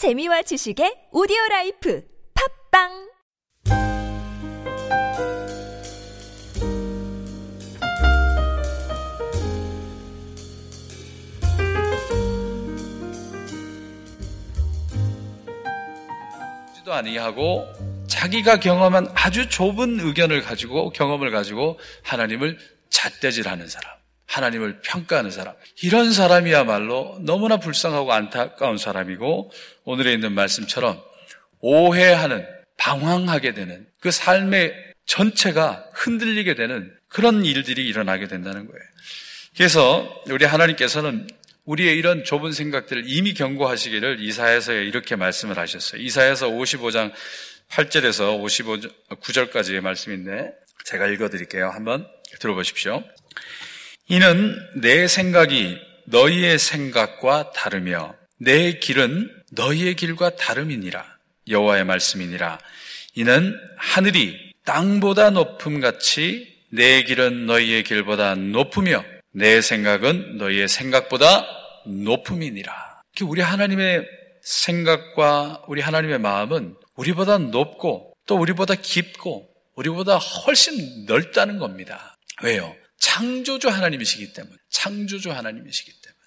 재미와 지식의 오디오 라이프 팟빵! 도 아니하고 자기가 경험한 아주 좁은 의견을 가지고 경험을 가지고 하나님을 잣대질하는 사람, 하나님을 평가하는 사람, 이런 사람이야말로 너무나 불쌍하고 안타까운 사람이고 오늘에 있는 말씀처럼 오해하는, 방황하게 되는 그 삶의 전체가 흔들리게 되는 그런 일들이 일어나게 된다는 거예요. 그래서 우리 하나님께서는 우리의 이런 좁은 생각들을 이미 경고하시기를 이사야서 이렇게 말씀을 하셨어요. 이사야서 55장 8절에서 59절까지의 말씀인데 제가 읽어드릴게요. 한번 들어보십시오. 이는 내 생각이 너희의 생각과 다르며 내 길은 너희의 길과 다름이니라. 여호와의 말씀이니라. 이는 하늘이 땅보다 높음 같이 내 길은 너희의 길보다 높으며 내 생각은 너희의 생각보다 높음이니라. 우리 하나님의 생각과 우리 하나님의 마음은 우리보다 높고 또 우리보다 깊고 우리보다 훨씬 넓다는 겁니다. 왜요? 창조주 하나님이시기 때문에. 창조주 하나님이시기 때문에.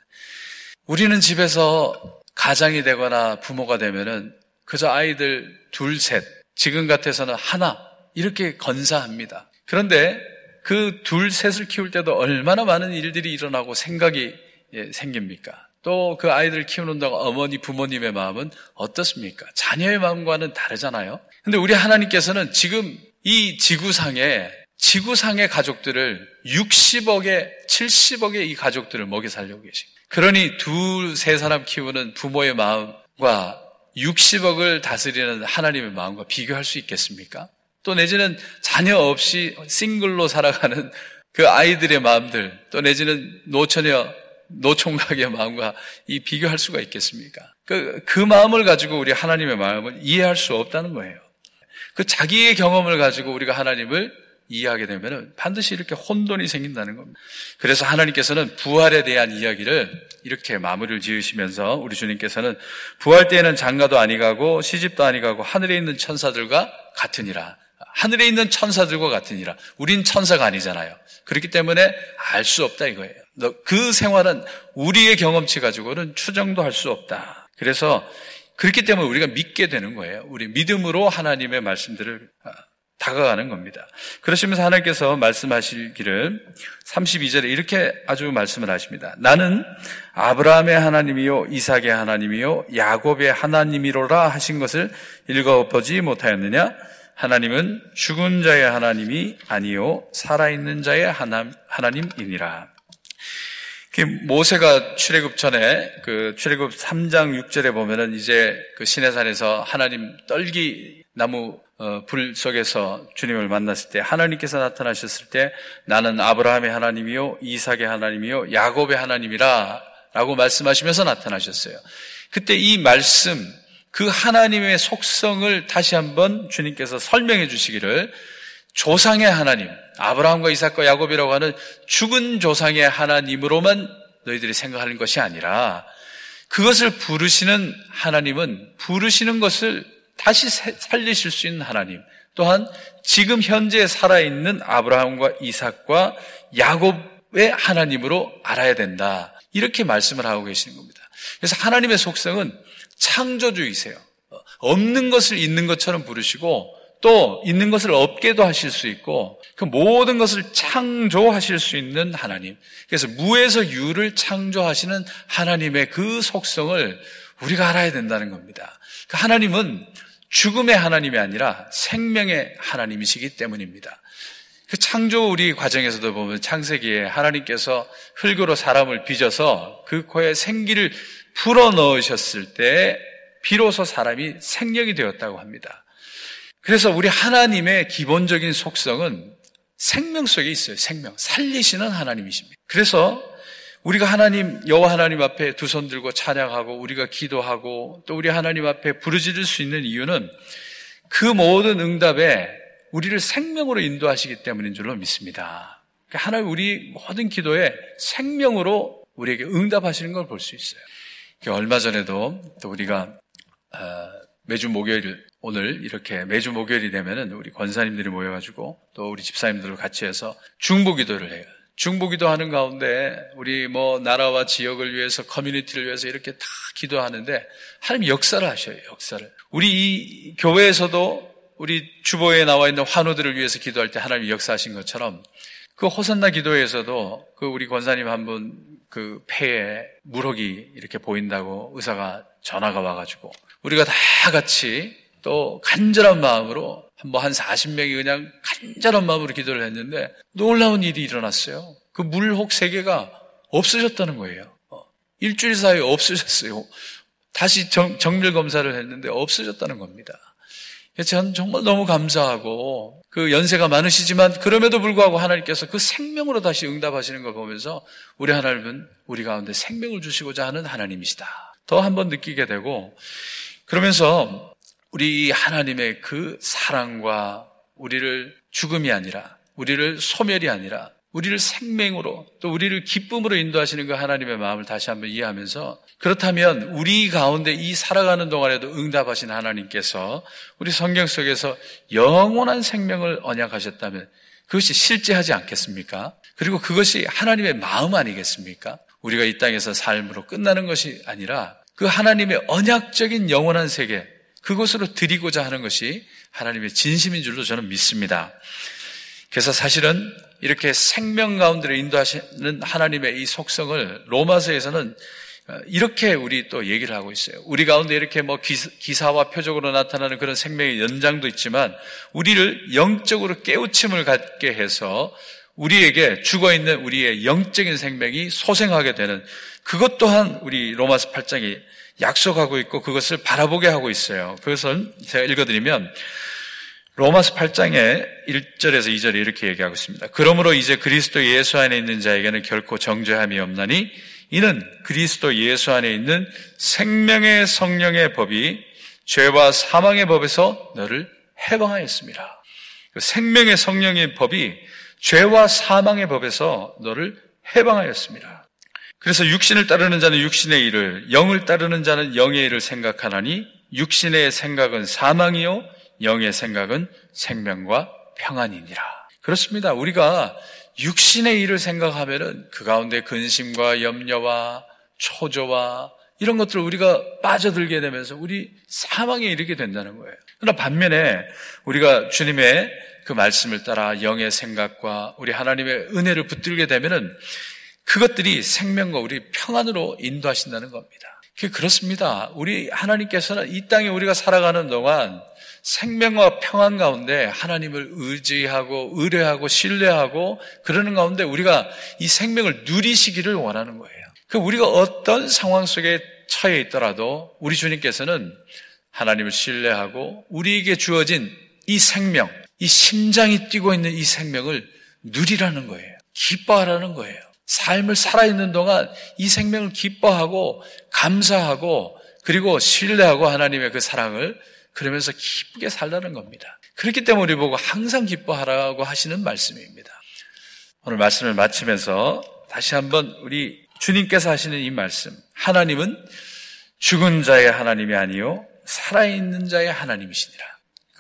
우리는 집에서 가장이 되거나 부모가 되면은 그저 아이들 둘, 셋, 지금 같아서는 하나, 이렇게 건사합니다. 그런데 그 둘, 셋을 키울 때도 얼마나 많은 일들이 일어나고 생각이 예, 생깁니까? 또 그 아이들 키우는다고 어머니, 부모님의 마음은 어떻습니까? 자녀의 마음과는 다르잖아요? 근데 우리 하나님께서는 지금 이 지구상에, 지구상의 가족들을 60억에, 70억의 이 가족들을 먹여 살려고 계십니다. 그러니 두, 세 사람 키우는 부모의 마음과 60억을 다스리는 하나님의 마음과 비교할 수 있겠습니까? 또 내지는 자녀 없이 싱글로 살아가는 그 아이들의 마음들, 또 내지는 노처녀, 노총각의 마음과 이 비교할 수가 있겠습니까? 그, 그 마음을 가지고 우리 하나님의 마음을 이해할 수 없다는 거예요. 그 자기의 경험을 가지고 우리가 하나님을 이해하게 되면 반드시 이렇게 혼돈이 생긴다는 겁니다. 그래서 하나님께서는 부활에 대한 이야기를 이렇게 마무리를 지으시면서 우리 주님께서는 부활 때에는 장가도 아니가고 시집도 아니가고 하늘에 있는 천사들과 같으니라. 하늘에 있는 천사들과 같으니라. 우린 천사가 아니잖아요. 그렇기 때문에 알 수 없다 이거예요. 그 생활은 우리의 경험치 가지고는 추정도 할 수 없다. 그래서 그렇기 때문에 우리가 믿게 되는 거예요. 우리 믿음으로 하나님의 말씀들을 다가가는 겁니다. 그러시면서 하나님께서 말씀하시기를 32절에 이렇게 아주 말씀을 하십니다. 나는 아브라함의 하나님이요 이삭의 하나님이요 야곱의 하나님이로라 하신 것을 읽어보지 못하였느냐? 하나님은 죽은 자의 하나님이 아니요 살아있는 자의 하나님이니라. 모세가 출애굽 전에 그 출애굽 3장 6절에 보면은 이제 그 시내산에서 하나님 떨기 나무 어, 불 속에서 주님을 만났을 때 하나님께서 나타나셨을 때 나는 아브라함의 하나님이요 이삭의 하나님이요 야곱의 하나님이라 라고 말씀하시면서 나타나셨어요. 그때 이 말씀 그 하나님의 속성을 다시 한번 주님께서 설명해 주시기를 조상의 하나님 아브라함과 이삭과 야곱이라고 하는 죽은 조상의 하나님으로만 너희들이 생각하는 것이 아니라 그것을 부르시는 하나님은 부르시는 것을 다시 살리실 수 있는 하나님, 또한 지금 현재 살아있는 아브라함과 이삭과 야곱의 하나님으로 알아야 된다. 이렇게 말씀을 하고 계시는 겁니다. 그래서 하나님의 속성은 창조주이세요. 없는 것을 있는 것처럼 부르시고 또 있는 것을 없게도 하실 수 있고 그 모든 것을 창조하실 수 있는 하나님. 그래서 무에서 유를 창조하시는 하나님의 그 속성을 우리가 알아야 된다는 겁니다. 그 하나님은 죽음의 하나님이 아니라 생명의 하나님이시기 때문입니다. 그 창조 우리 과정에서도 보면 창세기에 하나님께서 흙으로 사람을 빚어서 그 코에 생기를 불어 넣으셨을 때 비로소 사람이 생명이 되었다고 합니다. 그래서 우리 하나님의 기본적인 속성은 생명 속에 있어요. 생명. 살리시는 하나님이십니다. 그래서 우리가 하나님, 여호와 하나님 앞에 두 손 들고 찬양하고 우리가 기도하고 또 우리 하나님 앞에 부르짖을 수 있는 이유는 그 모든 응답에 우리를 생명으로 인도하시기 때문인 줄로 믿습니다. 그러니까 하나님 우리 모든 기도에 생명으로 우리에게 응답하시는 걸 볼 수 있어요. 얼마 전에도 또 우리가 어, 매주 목요일 오늘 이렇게 매주 목요일이 되면은 우리 권사님들이 모여가지고 또 우리 집사님들을 같이 해서 중보기도를 해요. 중보기도 하는 가운데 우리 뭐 나라와 지역을 위해서 커뮤니티를 위해서 이렇게 다 기도하는데 하나님 역사를 하셔요. 역사를. 우리 이 교회에서도 우리 주보에 나와 있는 환우들을 위해서 기도할 때 하나님이 역사하신 것처럼 그 호산나 기도에서도 그 우리 권사님 한 분 그 폐에 물혹이 이렇게 보인다고 의사가 전화가 와가지고 우리가 다 같이 또 간절한 마음으로 뭐한 40명이 그냥 간절한 마음으로 기도를 했는데 놀라운 일이 일어났어요. 그 물혹 세 개가 없어졌다는 거예요. 어, 일주일 사이에 없어졌어요. 다시 정, 정밀 검사를 했는데 없어졌다는 겁니다. 저는 정말 너무 감사하고 그 연세가 많으시지만 그럼에도 불구하고 하나님께서 그 생명으로 다시 응답하시는 걸 보면서 우리 하나님은 우리 가운데 생명을 주시고자 하는 하나님이시다. 더 한 번 느끼게 되고 그러면서 우리 하나님의 그 사랑과 우리를 죽음이 아니라 우리를 소멸이 아니라 우리를 생명으로 또 우리를 기쁨으로 인도하시는 그 하나님의 마음을 다시 한번 이해하면서 그렇다면 우리 가운데 이 살아가는 동안에도 응답하신 하나님께서 우리 성경 속에서 영원한 생명을 언약하셨다면 그것이 실제하지 않겠습니까? 그리고 그것이 하나님의 마음 아니겠습니까? 우리가 이 땅에서 삶으로 끝나는 것이 아니라 그 하나님의 언약적인 영원한 세계 그곳으로 드리고자 하는 것이 하나님의 진심인 줄로 저는 믿습니다. 그래서 사실은 이렇게 생명 가운데로 인도하시는 하나님의 이 속성을 로마서에서는 어, 이렇게 우리 또 얘기를 하고 있어요. 우리 가운데 이렇게 뭐 기사와 표적으로 나타나는 그런 생명의 연장도 있지만 우리를 영적으로 깨우침을 갖게 해서 우리에게 죽어 있는 우리의 영적인 생명이 소생하게 되는 그것 또한 우리 로마서 8장이 약속하고 있고 그것을 바라보게 하고 있어요. 그것은 제가 읽어드리면 로마서 8장의 1절에서 2절에 이렇게 얘기하고 있습니다. 그러므로 이제 그리스도 예수 안에 있는 자에게는 결코 정죄함이 없나니 이는 그리스도 예수 안에 있는 생명의 성령의 법이 죄와 사망의 법에서 너를 해방하였습니다. 그 생명의 성령의 법이 죄와 사망의 법에서 너를 해방하였습니다. 그래서 육신을 따르는 자는 육신의 일을, 영을 따르는 자는 영의 일을 생각하나니 육신의 생각은 사망이요 영의 생각은 생명과 평안이니라. 그렇습니다. 우리가 육신의 일을 생각하면은 그 가운데 근심과 염려와 초조와 이런 것들을 우리가 빠져들게 되면서 우리 사망에 이르게 된다는 거예요. 그러나 반면에 우리가 주님의 그 말씀을 따라 영의 생각과 우리 하나님의 은혜를 붙들게 되면은 그것들이 생명과 우리 평안으로 인도하신다는 겁니다. 그렇습니다. 우리 하나님께서는 이 땅에 우리가 살아가는 동안 생명과 평안 가운데 하나님을 의지하고 의뢰하고 신뢰하고 그러는 가운데 우리가 이 생명을 누리시기를 원하는 거예요. 그 우리가 어떤 상황 속에 처해 있더라도 우리 주님께서는 하나님을 신뢰하고 우리에게 주어진 이 생명, 이 심장이 뛰고 있는 이 생명을 누리라는 거예요. 기뻐하라는 거예요. 삶을 살아있는 동안 이 생명을 기뻐하고 감사하고 그리고 신뢰하고 하나님의 그 사랑을 그러면서 기쁘게 살라는 겁니다. 그렇기 때문에 우리 보고 항상 기뻐하라고 하시는 말씀입니다. 오늘 말씀을 마치면서 다시 한번 우리 주님께서 하시는 이 말씀. 하나님은 죽은 자의 하나님이 아니요 살아있는 자의 하나님이시니라.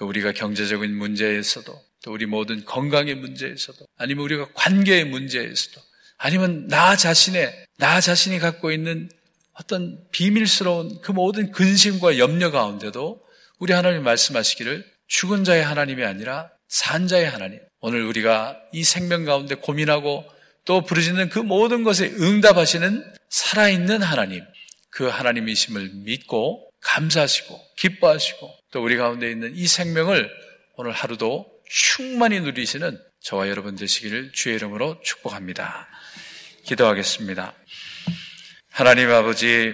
그 우리가 경제적인 문제에서도 또 우리 모든 건강의 문제에서도 아니면 우리가 관계의 문제에서도 아니면 나 자신의 나 자신이 갖고 있는 어떤 비밀스러운 그 모든 근심과 염려 가운데도 우리 하나님 말씀하시기를 죽은 자의 하나님이 아니라 산 자의 하나님. 오늘 우리가 이 생명 가운데 고민하고 또 부르짖는 그 모든 것에 응답하시는 살아있는 하나님. 그 하나님이심을 믿고 감사하시고 기뻐하시고 또 우리 가운데 있는 이 생명을 오늘 하루도 충만히 누리시는 저와 여러분 되시기를 주의 이름으로 축복합니다. 기도하겠습니다. 하나님 아버지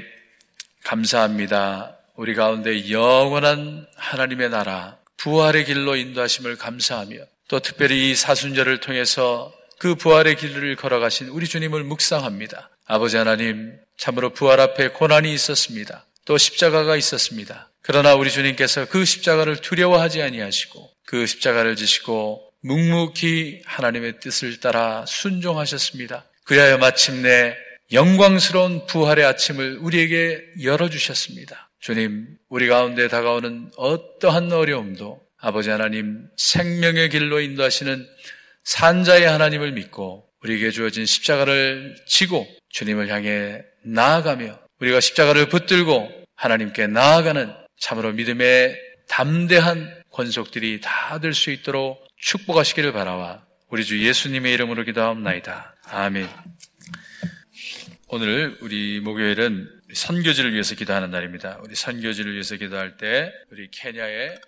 감사합니다. 우리 가운데 영원한 하나님의 나라, 부활의 길로 인도하심을 감사하며 또 특별히 이 사순절을 통해서 그 부활의 길을 걸어가신 우리 주님을 묵상합니다. 아버지 하나님, 참으로 부활 앞에 고난이 있었습니다. 또 십자가가 있었습니다. 그러나 우리 주님께서 그 십자가를 두려워하지 아니하시고 그 십자가를 지시고 묵묵히 하나님의 뜻을 따라 순종하셨습니다. 그리하여 마침내 영광스러운 부활의 아침을 우리에게 열어주셨습니다. 주님, 우리 가운데 다가오는 어떠한 어려움도 아버지 하나님 생명의 길로 인도하시는 산자의 하나님을 믿고 우리에게 주어진 십자가를 지고 주님을 향해 나아가며 우리가 십자가를 붙들고 하나님께 나아가는 참으로 믿음의 담대한 권속들이 다 될 수 있도록 축복하시기를 바라와 우리 주 예수님의 이름으로 기도하옵나이다. 아멘. 오늘 우리 목요일은 선교지를 위해서 기도하는 날입니다. 우리 선교지를 위해서 기도할 때 우리 케냐의